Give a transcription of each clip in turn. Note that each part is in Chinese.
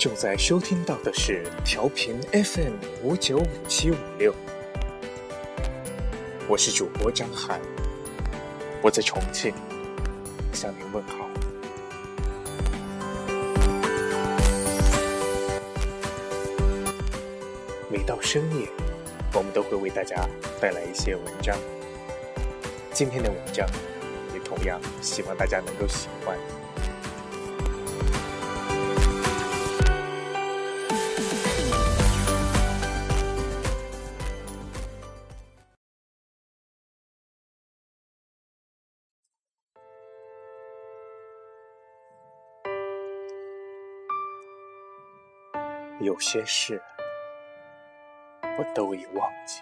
正在收听到的是调频 FM 五九五七五六，我是主播张涵，我在重庆向您问好。每到深夜，我们都会为大家带来一些文章。今天的文章也同样希望大家能够喜欢。有些事我都已忘记，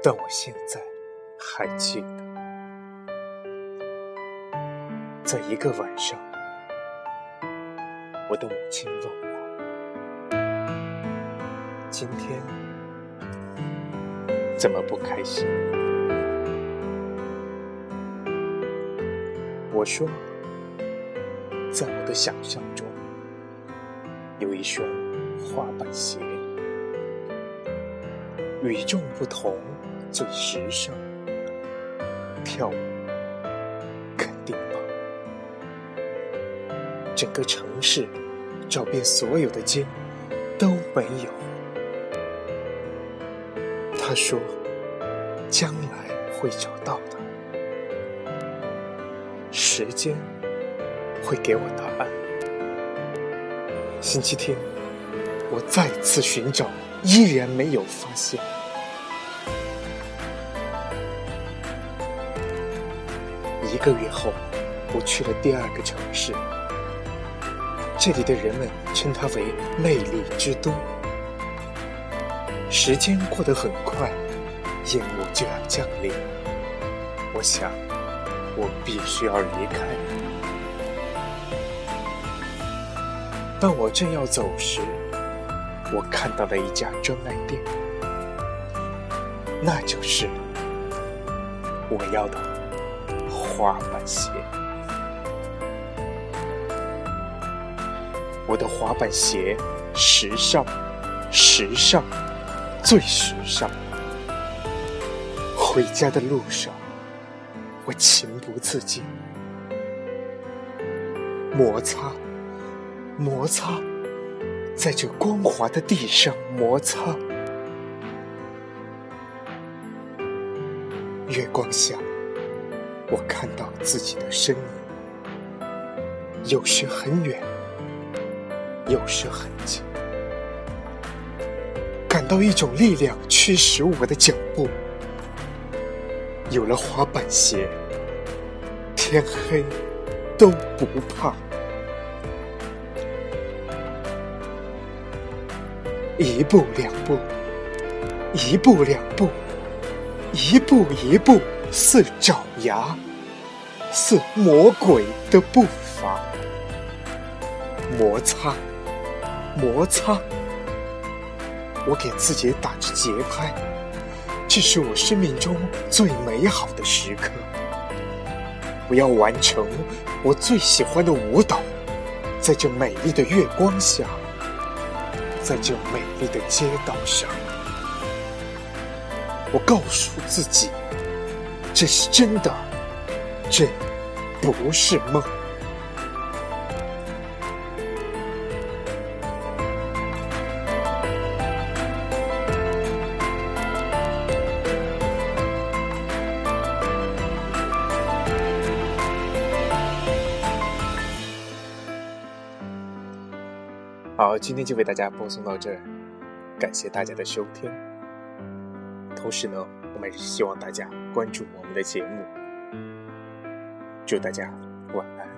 但我现在还记得，在一个晚上，我的母亲问我：“今天怎么不开心？”我说：“在我的想象中。”有一双滑板鞋，与众不同，最时尚。跳舞肯定棒。整个城市找遍所有的街都没有。他说：“将来会找到的，时间会给我答案。”星期天，我再次寻找，依然没有发现。一个月后，我去了第二个城市，这里的人们称它为“魅力之都”。时间过得很快，夜幕就要降临，我想，我必须要离开。当我正要走时，我看到了一家专卖店，那就是我要的滑板鞋。我的滑板鞋时尚，时尚，最时尚。回家的路上，我情不自禁摩擦。摩擦，在这光滑的地上摩擦。月光下，我看到自己的身影，有时很远，有时很近，感到一种力量驱使我的脚步。有了滑板鞋，天黑都不怕。一步两步，一步两步，一步一步，似爪牙，似魔鬼的步伐。摩擦，摩擦，我给自己打着节拍，这是我生命中最美好的时刻。我要完成我最喜欢的舞蹈，在这美丽的月光下。在这美丽的街道上，我告诉自己，这是真的，这不是梦。好，今天就为大家播送到这儿，感谢大家的收听。同时呢，我们也是希望大家关注我们的节目。祝大家晚安。